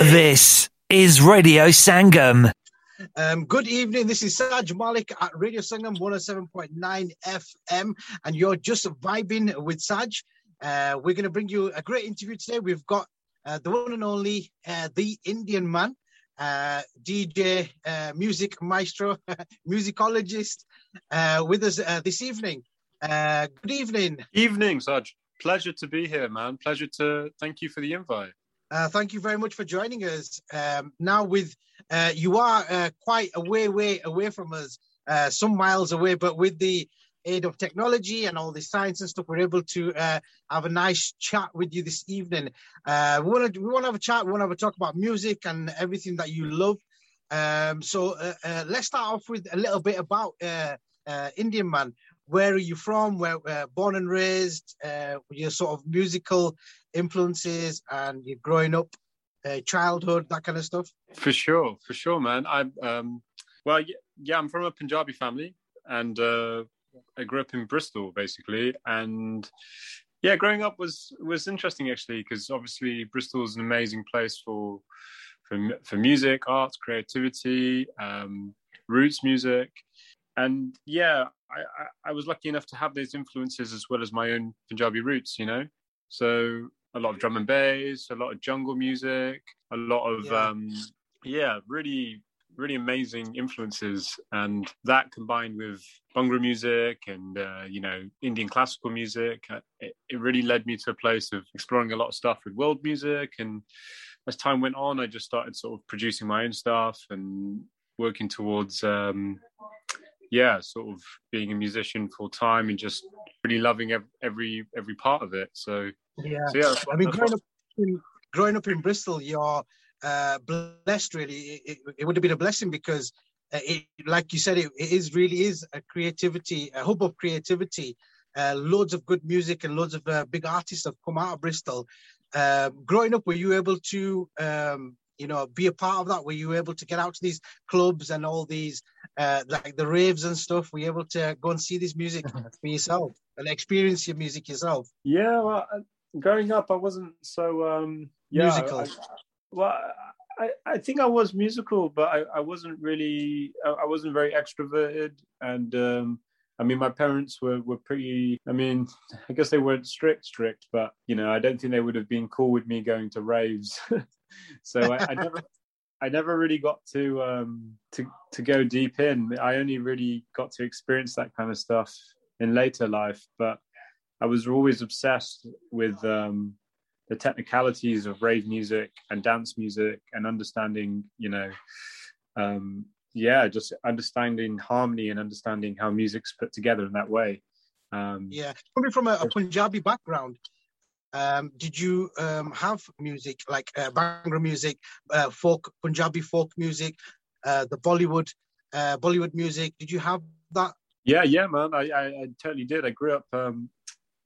This is Radio Sangam. Um, good evening. This is Saj Malik at Radio Sangam 107.9 FM, and you're just vibing with Saj. Uh, we're going to bring you a great interview today. We've got uh, the one and only, uh, the Indian man, uh, DJ, uh, music maestro, musicologist, uh, with us this evening. good evening. Evening, Saj. Pleasure to be here, man. Pleasure to thank you for the invite. Uh, thank you very much for joining us. Um, now, with uh, you are uh, quite a way, way away from us, uh, some miles away, but with the aid of technology and all the science and stuff, we're able to uh, have a nice chat with you this evening. Uh, we want to we want to have a chat. We want to have a talk about music and everything that you love. Um, so let's start off with a little bit about Indian Man where are you from? Where uh, born and raised? Uh, your sort of musical influences and your growing up, uh, childhood, that kind of stuff. For sure, for sure, man. I um, well, yeah, yeah I'm from a Punjabi family, and uh, I grew up in Bristol, basically, and yeah, growing up was was interesting actually because obviously Bristol is an amazing place for for for music, arts, creativity, um, roots music and yeah, I, I, I, was lucky enough to have those influences as well as my own Punjabi roots, you know. So a lot of drum and bass, a lot of jungle music, a lot of yeah, um, yeah really really amazing influences, and that combined with Bhangra music and uh, you know Indian classical music, uh, it, it really led me to a place of exploring a lot of stuff with world music. And as time went on, I just started sort of producing my own stuff and working towards um, yeah, sort of being a musician full time and just really loving every every part of it. So yeah, so yeah I mean, growing up, in, growing up in Bristol, you're uh, blessed. Really, it, it, would have been a blessing because, uh, it, like you said, it, it is really is a creativity, a hub of creativity. Uh, loads of good music and loads of uh, big artists have come out of Bristol. Uh, growing up, were you able to um, you know be a part of that were you able to get out to these clubs and all these uh, like the raves and stuff were you able to go and see this music for yourself and experience your music yourself yeah well growing up i wasn't so um yeah, musical I, well I, I think I was musical, but I, I wasn't really, I wasn't very extroverted. And um, I mean, my parents were, were pretty, I mean, I guess they weren't strict, strict, but, you know, I don't think they would have been cool with me going to raves. so I, I never I never really got to um, to to go deep in. I only really got to experience that kind of stuff in later life. But I was always obsessed with um, the technicalities of rave music and dance music and understanding, you know, um, yeah, just understanding harmony and understanding how music's put together in that way. Um, yeah, coming from a, a Punjabi background, um, did you um, have music like uh, music, uh, folk, Punjabi folk music, uh, the Bollywood, uh, Bollywood music? Did you have that? Yeah, yeah, man. I, I, I totally did. I grew up. Um,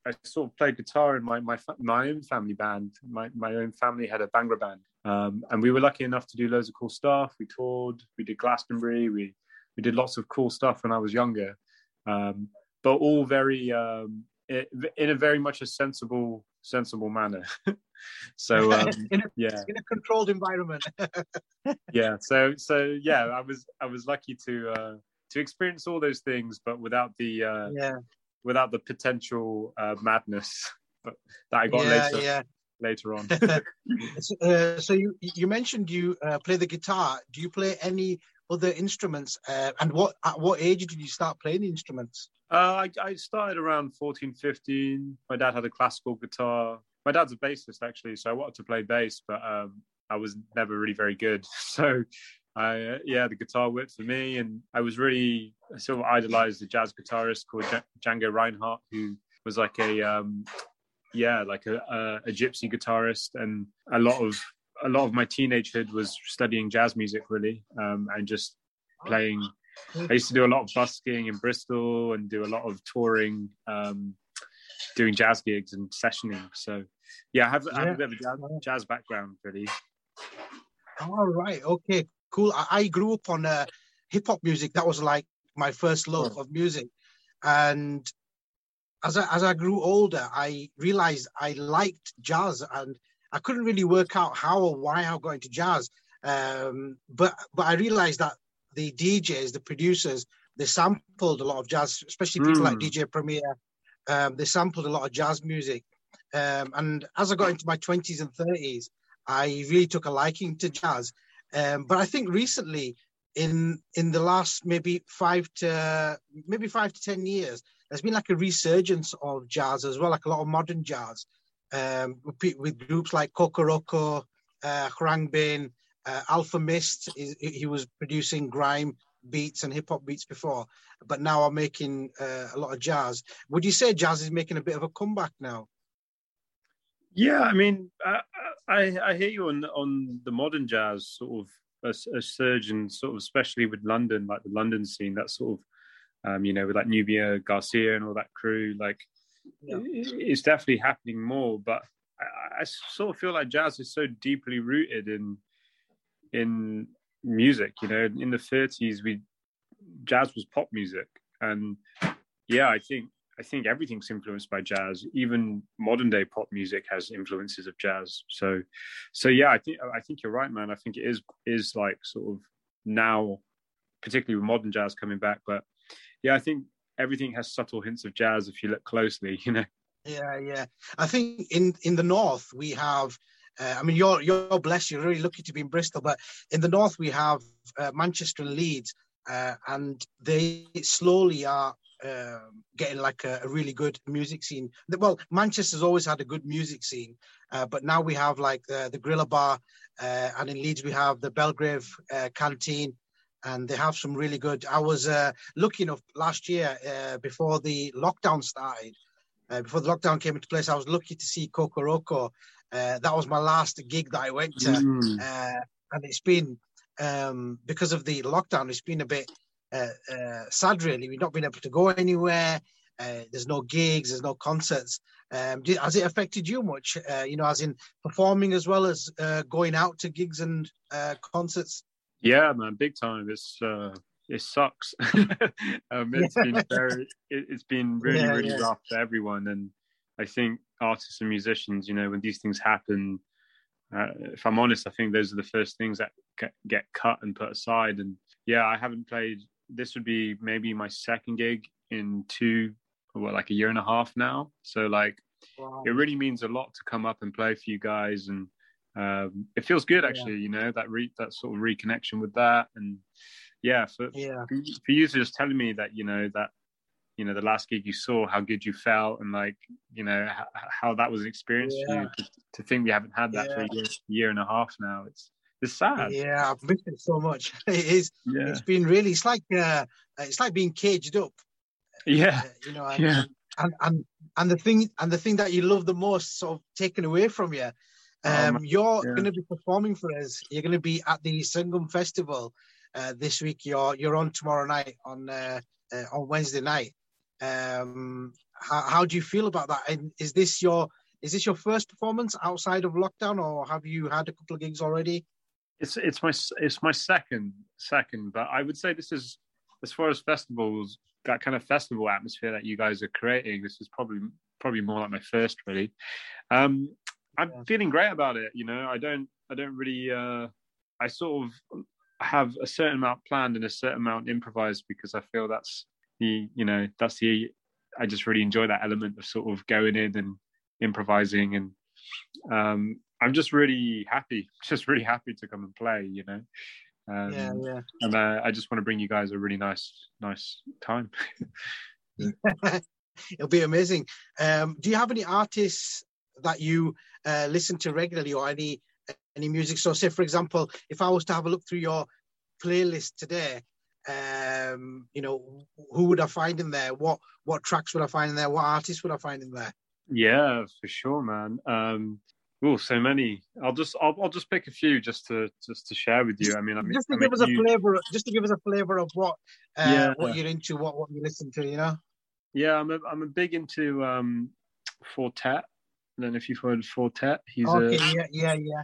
I sort of played guitar in my my my own family band. My my own family had a Bhangra band, um, and we were lucky enough to do loads of cool stuff. We toured. We did Glastonbury. We we did lots of cool stuff when I was younger, um, but all very um, in a very much a sensible sensible manner. so um, in a, yeah, in a controlled environment. yeah. So so yeah, I was I was lucky to uh, to experience all those things, but without the uh, yeah without the potential uh, madness that I got yeah, later. Yeah. Later on. uh, so you you mentioned you uh, play the guitar. Do you play any other instruments? Uh, and what at what age did you start playing the instruments? Uh, I, I, started around 14, 15. My dad had a classical guitar. My dad's a bassist, actually, so I wanted to play bass, but um, I was never really very good. So, I, uh, yeah, the guitar worked for me. And I was really I sort of idolized a jazz guitarist called Django Reinhardt, who was like a, um, yeah, like a, a, a gypsy guitarist. And a lot of a lot of my teenagehood was studying jazz music, really, um, and just playing I used to do a lot of busking in Bristol and do a lot of touring, um, doing jazz gigs and sessioning. So, yeah, I have. I have a bit of a jazz, jazz background, really. All right. Okay. Cool. I, I grew up on uh, hip hop music. That was like my first love oh. of music, and as I, as I grew older, I realized I liked jazz and I couldn't really work out how or why I got into jazz. Um, but but I realized that the DJs, the producers, they sampled a lot of jazz, especially people mm. like DJ Premier. Um, they sampled a lot of jazz music. Um, and as I got into my 20s and 30s, I really took a liking to jazz. Um, but I think recently, in in the last maybe five to maybe five to ten years, there's been like a resurgence of jazz as well, like a lot of modern jazz, um, with, groups like Kokoroko, uh, Khruangbin, uh, Alfa Mist. He, he, was producing grime beats and hip hop beats before, but now I'm making uh, a lot of jazz. Would you say jazz is making a bit of a comeback now? Yeah, I mean, I I, I hear you on on the modern jazz sort of a, a surge, and sort of especially with London, like the London scene, that sort of um, you know with like Nubya Garcia and all that crew, like yeah. it's definitely happening more. But I, I sort of feel like jazz is so deeply rooted in in music. You know, in the 30s, we jazz was pop music, and yeah, I think I think everything's influenced by jazz. Even modern day pop music has influences of jazz. So, so yeah, I think I think you're right, man. I think it is is like sort of now, particularly with modern jazz coming back. But yeah, I think everything has subtle hints of jazz if you look closely. You know. Yeah, yeah. I think in in the north we have. Uh, I mean, you're you're blessed. You're really lucky to be in Bristol, but in the north we have uh, Manchester and Leeds, uh, and they slowly are um, getting like a, a, really good music scene. Well, Manchester's always had a good music scene, uh, but now we have like the, the Gorilla Bar, uh, and in Leeds we have the Belgrave uh, Canteen, and they have some really good. I was uh, looking up last year uh, before the lockdown started. Uh, before the lockdown came into place, I was lucky to see Kokoroko. that was my last gig that I went to, mm. and it's been um, because of the lockdown. It's been a bit uh, uh, sad, really. We've not been able to go anywhere. Uh, there's no gigs, there's no concerts. Um, did, has it affected you much? Uh, you know, as in performing as well as uh, going out to gigs and uh, concerts. Yeah, man, big time. It's uh, it sucks. um, it's been very, it, has been really, yeah, really yeah. rough for everyone. And I think artists and musicians, you know, when these things happen, uh, if I'm honest, I think those are the first things that get cut and put aside. And yeah, I haven't played this would be maybe my second gig in two, what, like a year and a half now. So like, wow. it really means a lot to come up and play for you guys, and um, it feels good actually. Yeah. You know that re- that sort of reconnection with that, and yeah, for, yeah. for you to just telling me that you know that you know the last gig you saw how good you felt and like you know how, how that was an experience yeah. for you to, to, think we haven't had that yeah. for a year, year and a half now it's it's sad. Yeah, I've missed it so much. It is. Yeah. It's been really. It's like uh, it's like being caged up. Yeah. Uh, you know. And, yeah. And, and and the thing and the thing that you love the most sort of taken away from you. Um, um you're yeah. going to be performing for us. You're going to be at the Sangam Festival uh, this week. You're you're on tomorrow night on uh, uh, on Wednesday night. Um, how, how do you feel about that? And is this your is this your first performance outside of lockdown, or have you had a couple of gigs already? It's it's my it's my second second, but I would say this is as far as festivals that kind of festival atmosphere that you guys are creating. This is probably probably more like my first really. Um, I'm yeah. feeling great about it. You know, I don't I don't really uh, I sort of have a certain amount planned and a certain amount improvised because I feel that's the you know that's the I just really enjoy that element of sort of going in and improvising and um, I'm just really happy, just really happy to come and play, you know. Um, yeah, yeah. And uh, I just want to bring you guys a really nice, nice time. It'll be amazing. Um, do you have any artists that you uh, listen to regularly, or any any music? So, say for example, if I was to have a look through your playlist today, um, you know, who would I find in there? What what tracks would I find in there? What artists would I find in there? Yeah, for sure, man. Um, Oh, so many. I'll just I'll, I'll just pick a few just to just to share with you. I mean, I mean just to I give us you... a flavor, just to give us a flavor of what uh, yeah. what you're into, what what you listen to. You know. Yeah, I'm a I'm a big into um, Four Tet. I don't know if you've heard Four Tet. He's okay, a yeah yeah yeah.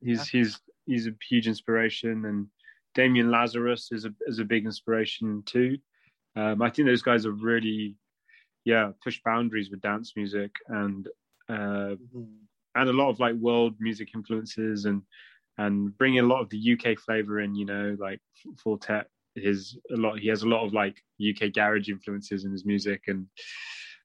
He's yeah. he's he's a huge inspiration, and Damian Lazarus is a is a big inspiration too. Um, I think those guys are really, yeah, push boundaries with dance music, and uh, mm-hmm and a lot of like world music influences and and bringing a lot of the UK flavor in. You know, like Four Tet, his a lot. He has a lot of like UK garage influences in his music, and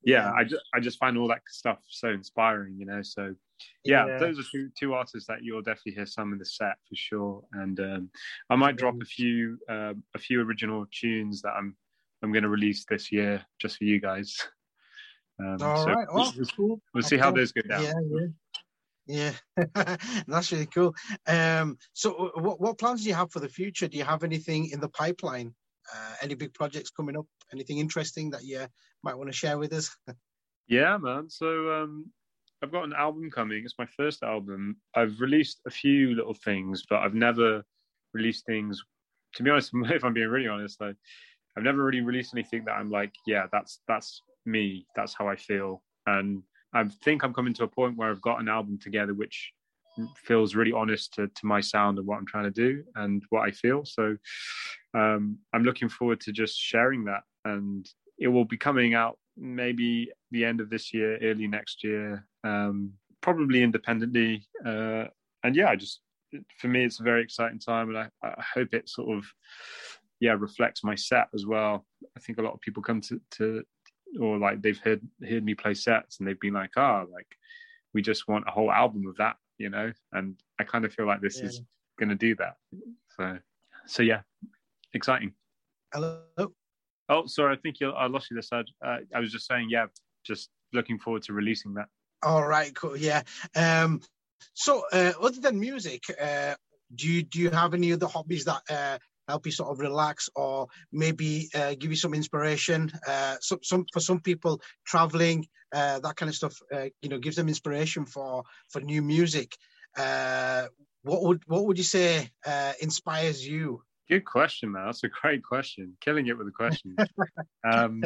yeah, I just I just find all that stuff so inspiring. You know, so yeah, yeah, those are two two artists that you'll definitely hear some in the set for sure. And um, I might drop a few uh, a few original tunes that I'm I'm going to release this year just for you guys. Um, All so right. Well, we'll, cool. we'll see how those go down. Yeah, yeah. Yeah, that's really cool. Um, so, what, what plans do you have for the future? Do you have anything in the pipeline? Uh, any big projects coming up? Anything interesting that you might want to share with us? yeah, man. So, um, I've got an album coming. It's my first album. I've released a few little things, but I've never released things. To be honest, if I'm being really honest, I've never really released anything that I'm like, yeah, that's that's me. That's how I feel. And I think I'm coming to a point where I've got an album together which feels really honest to, to my sound and what I'm trying to do and what I feel. So um, I'm looking forward to just sharing that. And it will be coming out maybe the end of this year, early next year, um, probably independently. Uh, and yeah, I just for me, it's a very exciting time, and I, I, hope it sort of yeah reflects my set as well. I think a lot of people come to to or like they've heard heard me play sets and they've been like, ah, oh, like we just want a whole album of that, you know. And I kind of feel like this yeah. is going to do that. So so yeah, exciting. Hello. Oh, sorry. I think you, I lost you this side. Uh, I was just saying, yeah, just looking forward to releasing that. All right, cool. Yeah. Um, so, uh, other than music, uh, do you do you have any other hobbies that uh, help you sort of relax, or maybe uh, give you some inspiration? Uh, some, some for some people, traveling, uh, that kind of stuff, uh, you know, gives them inspiration for for new music. Uh, what would what would you say uh, inspires you? Good question, man. That's a great question. Killing it with a question. um,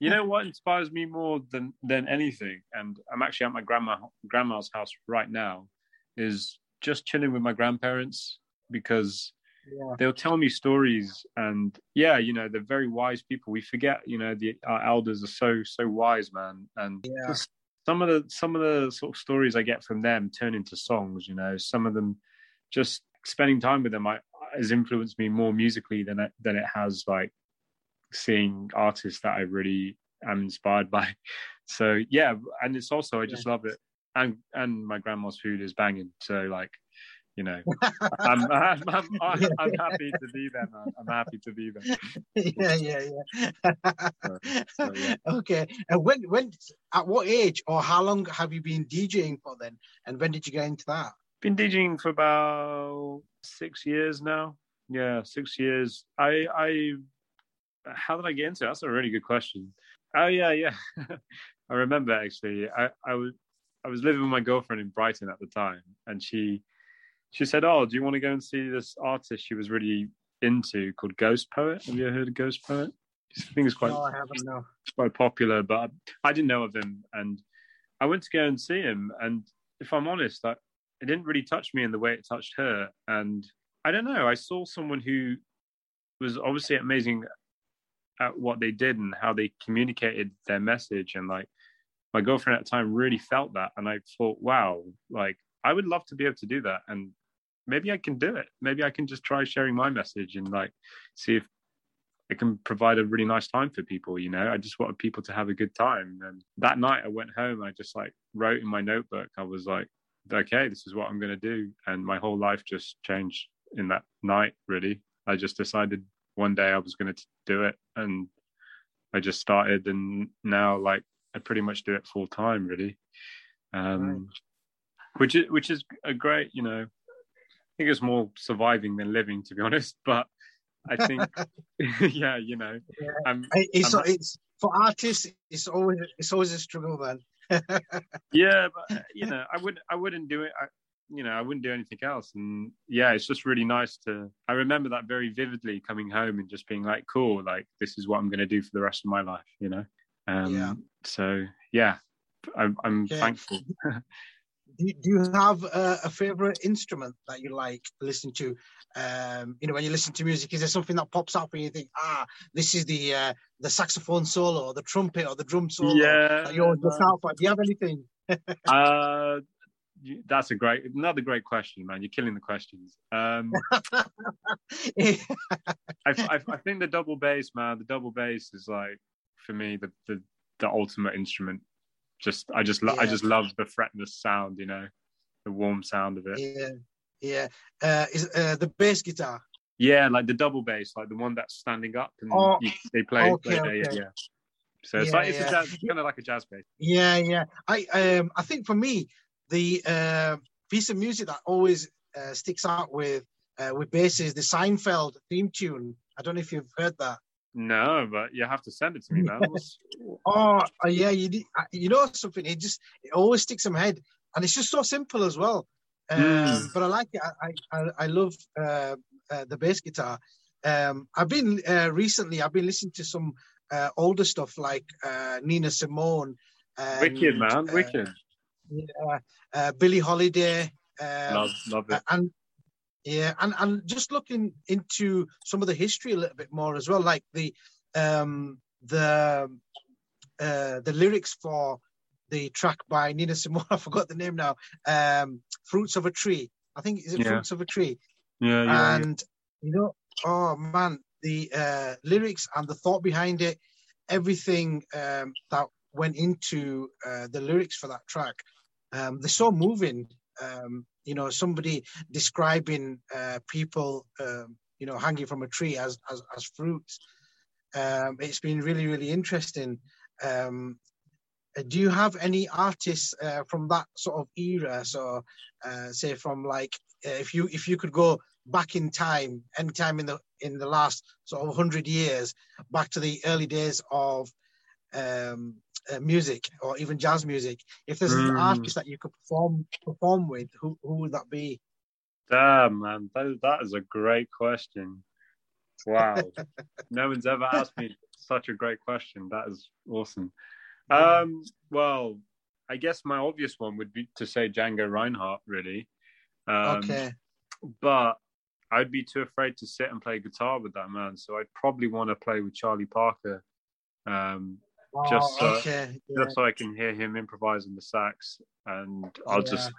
you know what inspires me more than than anything, and I'm actually at my grandma grandma's house right now, is just chilling with my grandparents because yeah. they'll tell me stories and yeah you know they're very wise people we forget you know the our elders are so so wise man and yeah. some of the some of the sort of stories i get from them turn into songs you know some of them just spending time with them I, has influenced me more musically than it, than it has like seeing artists that I really am inspired by. So yeah, and it's also I just yeah. love it, and and my grandma's food is banging. So like, you know, I'm, I'm, I'm, I'm, happy to be there, man. I'm happy to be there. Yeah, yeah, yeah. so, so, yeah. Okay, and when when at what age or how long have you been DJing for then, and when did you get into that? Been DJing for about six years now. Yeah, six years. I I how did I get into it? That's a really good question. Oh yeah, yeah. I remember actually. I, I was I was living with my girlfriend in Brighton at the time, and she she said, "Oh, do you want to go and see this artist she was really into called Ghostpoet? Have you ever heard of Ghostpoet? I think it's quite no, I haven't. No. It's quite popular, but I didn't know of him, and I went to go and see him. And if I'm honest, I, it didn't really touch me in the way it touched her. And I don't know. I saw someone who was obviously amazing at what they did and how they communicated their message. And like my girlfriend at the time really felt that. And i thought wow like i would love to be able to do that. And maybe i can do it. Maybe i can just try sharing my message and like see if it can provide a really nice time for people you know? I just wanted people to have a good time. And that night i went home i just like wrote in my notebook. I was like okay this is what i'm going to do and my whole life just changed in that night really i just decided one day I was going to do it, and I just started, and now like I pretty much do it full time, really. Um, right. Which is which is a great, you know. I think it's more surviving than living, to be honest. But I think, yeah, you know, yeah. it's I'm, it's for artists. It's always it's always a struggle, man. yeah, but you know, I wouldn't, I wouldn't do it. I, you know, I wouldn't do anything else. And yeah, it's just really nice to. I remember that very vividly coming home and just being like, cool, like this is what I'm going to do for the rest of my life, you know. Um, yeah. So yeah, I'm, I'm thankful. do, do you have a, a, favorite instrument that you like to listen to? Um, you know, when you listen to music, is there something that pops up and you think, ah, this is the uh, the saxophone solo, or the trumpet, or the drum solo? Yeah. You always look out for. Do you have anything? uh, that's a great, another great question, man. You're killing the questions. Um, I, I, I, think the double bass, man. The double bass is like for me the the, the ultimate instrument. Just I just lo- yeah. I just love the fretless sound, you know, the warm sound of it. Yeah, yeah. Uh, is uh, the bass guitar? Yeah, like the double bass, like the one that's standing up and oh, you, they play. Okay, play okay. yeah. So it's yeah, like it's, yeah. jazz, kind of like a jazz bass. Yeah, yeah. I um I think for me the uh, piece of music that always uh, sticks out with uh, with bass is the Seinfeld theme tune. I don't know if you've heard that. No, but you have to send it to me, man. oh, uh, yeah, you uh, you know something? It just it always sticks in my head, and it's just so simple as well. Um, mm. But I like it. I I, I love uh, uh, the bass guitar. Um, I've been uh, recently. I've been listening to some uh, older stuff like Nina Simone. And, wicked man, wicked. Yeah, Billie Holiday. Um, love, love it. And yeah, and and just looking into some of the history a little bit more as well, like the um the uh the lyrics for the track by Nina Simone, I forgot the name now. Um Fruits of a Tree. I think is it yeah. Fruits of a Tree? Yeah, yeah. And yeah. you know, oh man, the uh lyrics and the thought behind it, everything um that went into uh, the lyrics for that track. Um, they're so moving. Um, you know, somebody describing uh, people, um, you know, hanging from a tree as as, as fruits. Um, it's been really, really interesting. Um, uh, do you have any artists uh, from that sort of era? So, uh, say from like, uh, if you if you could go back in time, any time in the in the last sort of hundred years, back to the early days of um, uh, music or even jazz music, if there's mm. an artist that you could perform perform with, who who would that be? Damn, man, that, that is a great question. Wow, no one's ever asked me such a great question. That is awesome. Um, well, I guess my obvious one would be to say Django Reinhardt, really. Um, okay. But I'd be too afraid to sit and play guitar with that man. So I'd probably want to play with Charlie Parker. Um, Oh, just so, okay. yeah. just so I can hear him improvising the sax, and I'll yeah. just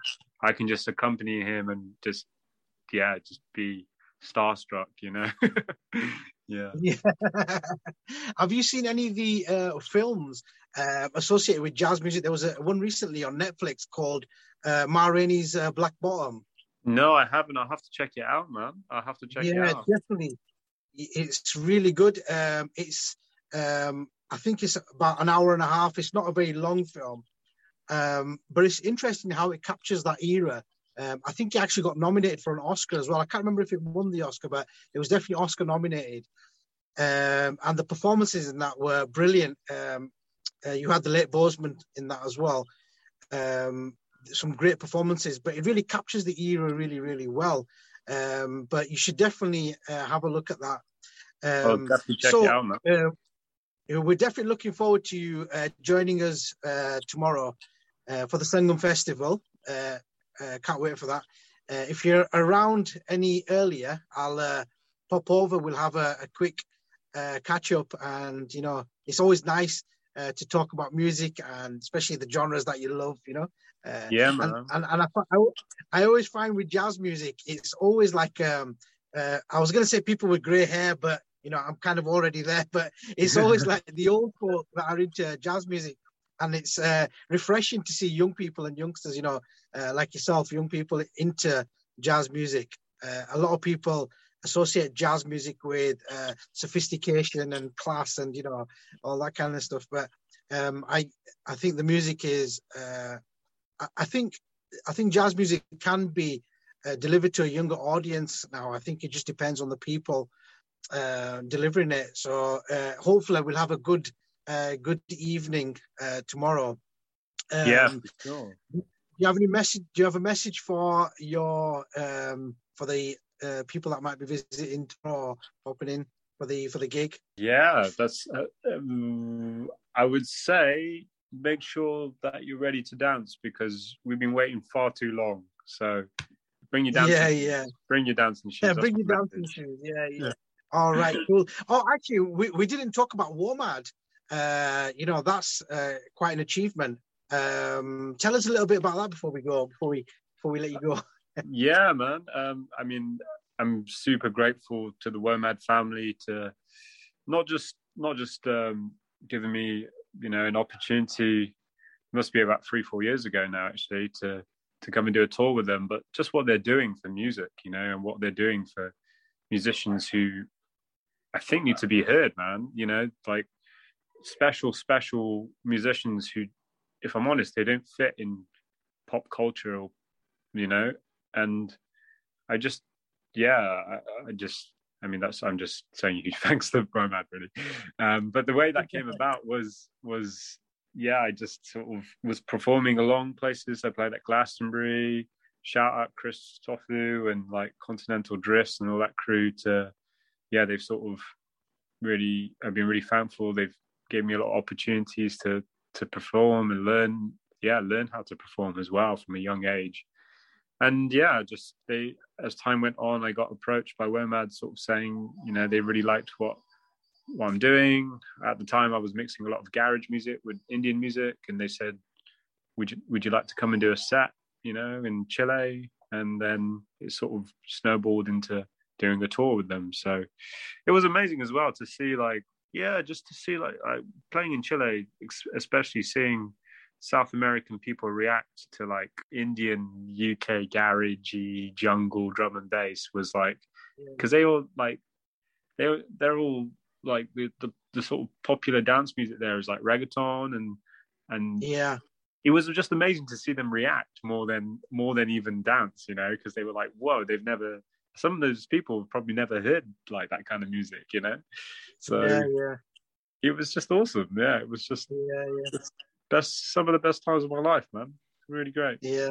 I can just accompany him and just yeah, just be starstruck, you know. yeah. Yeah. Have you seen any of the uh, films uh, associated with jazz music? There was a one recently on Netflix called uh, Ma Rainey's uh, Black Bottom. No, I haven't. I'll have to check it out, man. I'll have to check yeah, it out. Yeah, definitely. It's really good. Um, it's um, I think it's about an hour and a half. It's not a very long film, um, but it's interesting how it captures that era. Um, I think he actually got nominated for an Oscar as well. I can't remember if it won the Oscar, but it was definitely Oscar nominated. Um, and the performances in that were brilliant. Um, uh, you had the late Boseman in that as well. Um, some great performances, but it really captures the era really, really well. Um, but you should definitely uh, have a look at that. oh, definitely check so, it out, man. Uh, we're definitely looking forward to you uh, joining us uh, tomorrow uh, for the Sangam Festival. Uh, uh, can't wait for that. Uh, if you're around any earlier, I'll pop over. We'll have a, a quick catch up, and you know, it's always nice to talk about music and especially the genres that you love. You know. yeah, man. And, and, and I, I, I, always find with jazz music, it's always like um, I was going to say people with grey hair, but you know, I'm kind of already there, but it's always like the old folk that are into jazz music. And it's uh, refreshing to see young people and youngsters, you know, uh, like yourself, young people into jazz music. Uh, a lot of people associate jazz music with uh, sophistication and class and, you know, all that kind of stuff. But um, I, I think the music is, uh, I, I think, I think jazz music can be uh, delivered to a younger audience now. I think it just depends on the people uh, delivering it. So uh, hopefully we'll have a good uh, good evening uh, tomorrow. Um, yeah, sure. Do you have any message? Do you have a message for your um, for the uh, people that might be visiting or popping in for the for the gig? Yeah, that's. Uh, um, I would say make sure that you're ready to dance because we've been waiting far too long. So bring your dancing. Yeah, yeah. Bring your dancing shoes. Yeah, bring your dancing shoes. Yeah, yeah. Yeah. All right, cool. Oh, actually, we, we didn't talk about WOMAD. Uh, you know, that's uh, quite an achievement. Um, tell us a little bit about that before we go, before we before we let you go. yeah, man. Um, I mean, I'm super grateful to the WOMAD family to not just not just um, giving me, you know, an opportunity. Must be about three, four years ago now, actually, to to come and do a tour with them. But just what they're doing for music, you know, and what they're doing for musicians who I think need to be heard, man. You know, like special, special musicians who, if I'm honest, they don't fit in pop culture you know? And i just yeah i, I just i mean that's i'm just saying huge thanks to WOMAD really. Um but the way that came about was was yeah i just sort of was performing along places. I played at glastonbury shout out chris tofu and like continental drifts and all that crew to yeah they've sort of really i've been really thankful. They've gave me a lot of opportunities to to perform and learn yeah learn how to perform as well from a young age. And yeah just they as time went on i got approached by womad sort of saying you know they really liked what what i'm doing. At the time i was mixing a lot of garage music with indian music and they said would you would you like to come and do a set you know in chile? And then it sort of snowballed into doing a tour with them. So it was amazing as well to see like yeah just to see like, like playing in chile especially seeing South American people react to like Indian UK garagey jungle drum and bass was like because they all like they they're all like the, the the sort of popular dance music there is like reggaeton and and Yeah, it was just amazing to see them react more than more than even dance you know because they were like whoa they've never some of those people probably never heard like that kind of music you know so yeah, yeah, it was just awesome yeah it was just yeah, yeah. best some of the best times of my life man really great Yeah.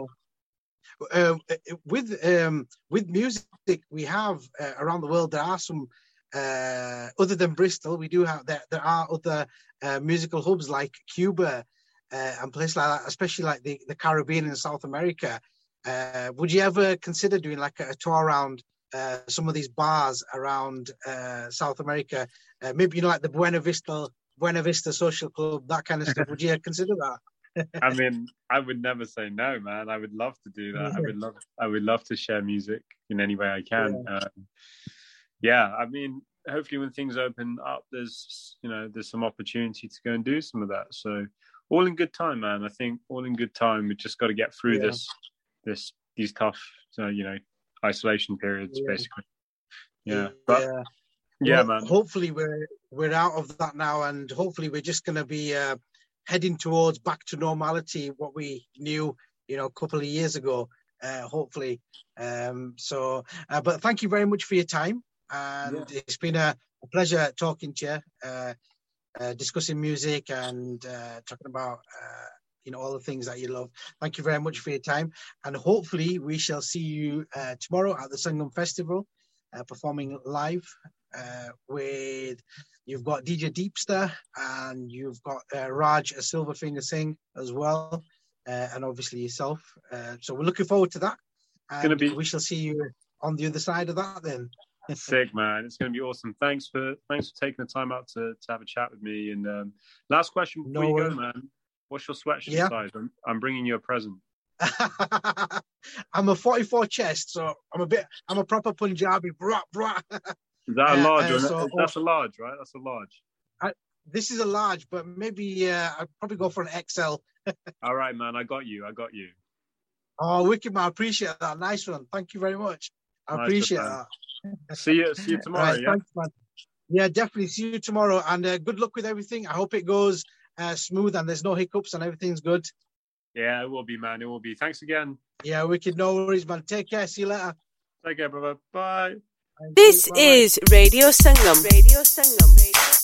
Um, with um, with music, we have uh, around the world. There are some uh, other than Bristol. We do have there. There are other uh, musical hubs like Cuba uh, and places like that, especially like the, the Caribbean and South America. Uh, would you ever consider doing like a, tour around uh, some of these bars around uh, South America? Uh, maybe you know like the Buena Vista Buena Vista Social Club, that kind of stuff. Would you consider that? I mean, I would never say no, man. I would love to do that. I would love, I would love to share music in any way I can. Yeah. Um, yeah, I mean, hopefully when things open up, there's, you know, there's some opportunity to go and do some of that. So, all in good time, man. I think all in good time. We just got to get through yeah. this, this, these tough, uh, you know, isolation periods, yeah. basically. Yeah, but yeah, yeah well, man. Hopefully we're we're out of that now, and hopefully we're just going to be. Uh, heading towards back to normality, what we knew, you know, a couple of years ago, uh, hopefully. Um, so, uh, but thank you very much for your time. And yeah. it's been a, a, pleasure talking to you, uh, uh discussing music and uh, talking about, uh, you know, all the things that you love. Thank you very much for your time. And hopefully we shall see you tomorrow at the Sangam Festival, performing live with You've got DJ Deepster and you've got uh, Raj a Silverfinger Singh as well, uh, and obviously yourself. Uh, so we're looking forward to that. And gonna be... we shall see you on the other side of that then. Sick man, it's going to be awesome. Thanks for thanks for taking the time out to, to have a chat with me. And um, last question before no you go, man. What's your sweatshirt yeah. size? I'm, I'm bringing you a present. I'm a 44 chest, so I'm a bit. I'm a proper Punjabi. Brah, brah. Is that a large? Uh, uh, so, that's a large, right? That's a large. I, this is a large, but maybe uh, I'd probably go for an XL. All right, man. I got you. I got you. Oh, wicked man! I appreciate that. Nice one. Thank you very much. I nice appreciate that. See you. See you tomorrow. right, yeah. Thanks, man. Yeah, definitely. See you tomorrow, and uh, good luck with everything. I hope it goes uh, smooth and there's no hiccups and everything's good. Yeah, it will be, man. It will be. Thanks again. Yeah, we wicked. No worries, man. Take care. See you later. Take care, brother. Bye. This is Radio Sangam. Radio Sangam. Radio